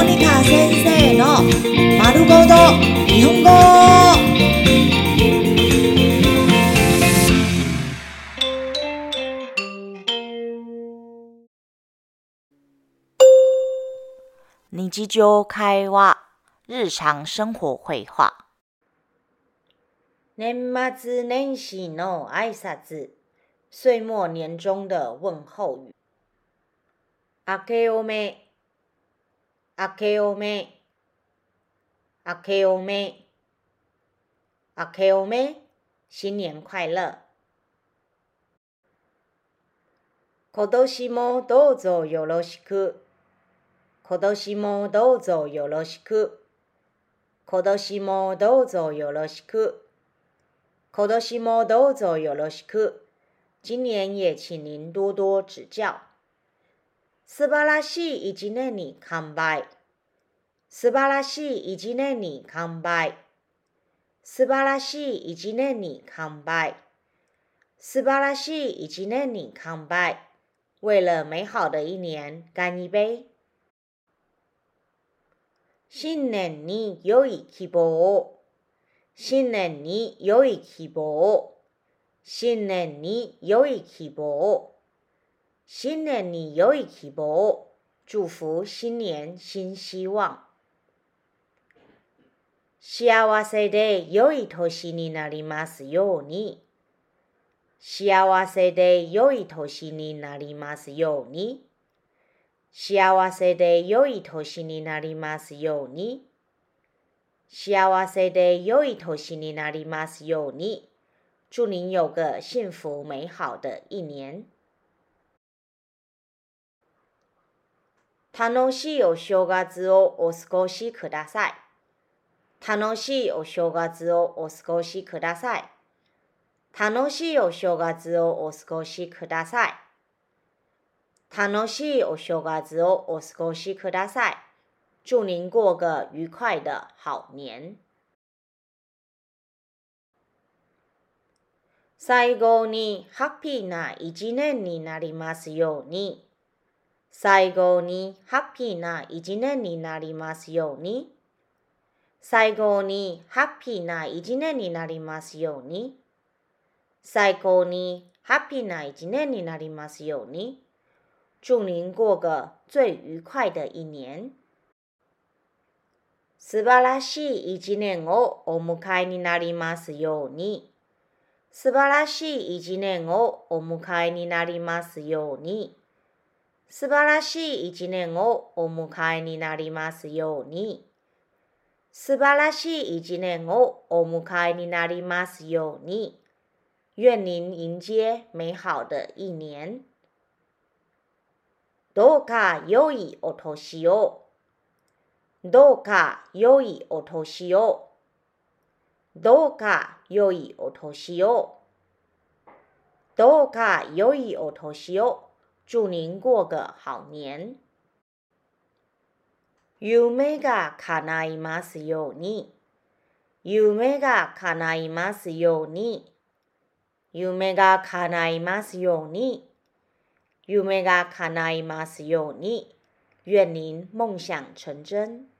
モニカ先生の丸ごと日本語。日常会話、日常生活会話。年末年始の挨拶、岁末年終的問候語。明けおめ、 明けおめ、明けおめ、明けおめ、新年快樂。今年もどうぞよろしく。今年もどうぞよろしく。今年もどうぞよろしく。今年もどうぞよろしく。今年也請您多多指教。素晴らしい一年に乾杯。素晴らしい一年に乾杯。素晴らしい一年に乾杯。素晴らしい一年に乾杯。为了美好的一年，干一杯。新年に良い希望を。新年に良い希望を。新年に良い希望を。新年に良い希望を。祝福新年新希望。幸せで良い年になりますように。幸せで良い年になりますように。幸せで良い年になりますように。幸せで良い年になりますように。祝您有个幸福美好的一年。楽しいお正月をお過ごしください。楽しいお正月をお過ごしください。楽しいお正月をお過ごしください。楽しいお正月をお過ごしください。祝您过个愉快的好年。最後にハッピーな一年になりますように。最後にハッピーな一年になりますように。最後にハッピーな一年になりますように。最高にハッピーな一年になりますように。祝您过个最愉快的一年。素晴らしい一年をお迎えになりますように。素晴らしい一年をお迎えになりますように。素晴らしい一年をお迎えになりますように。素晴らしい一年をお迎えになりますように。愿您迎接美好的一年。どうか良いお年を。どうか良いお年を。どうか良いお年を。どうか良いお年を。祝您过个好年。夢が叶いますように。夢が叶いますように。夢が叶いますように。夢が叶いますように。願您夢想成真。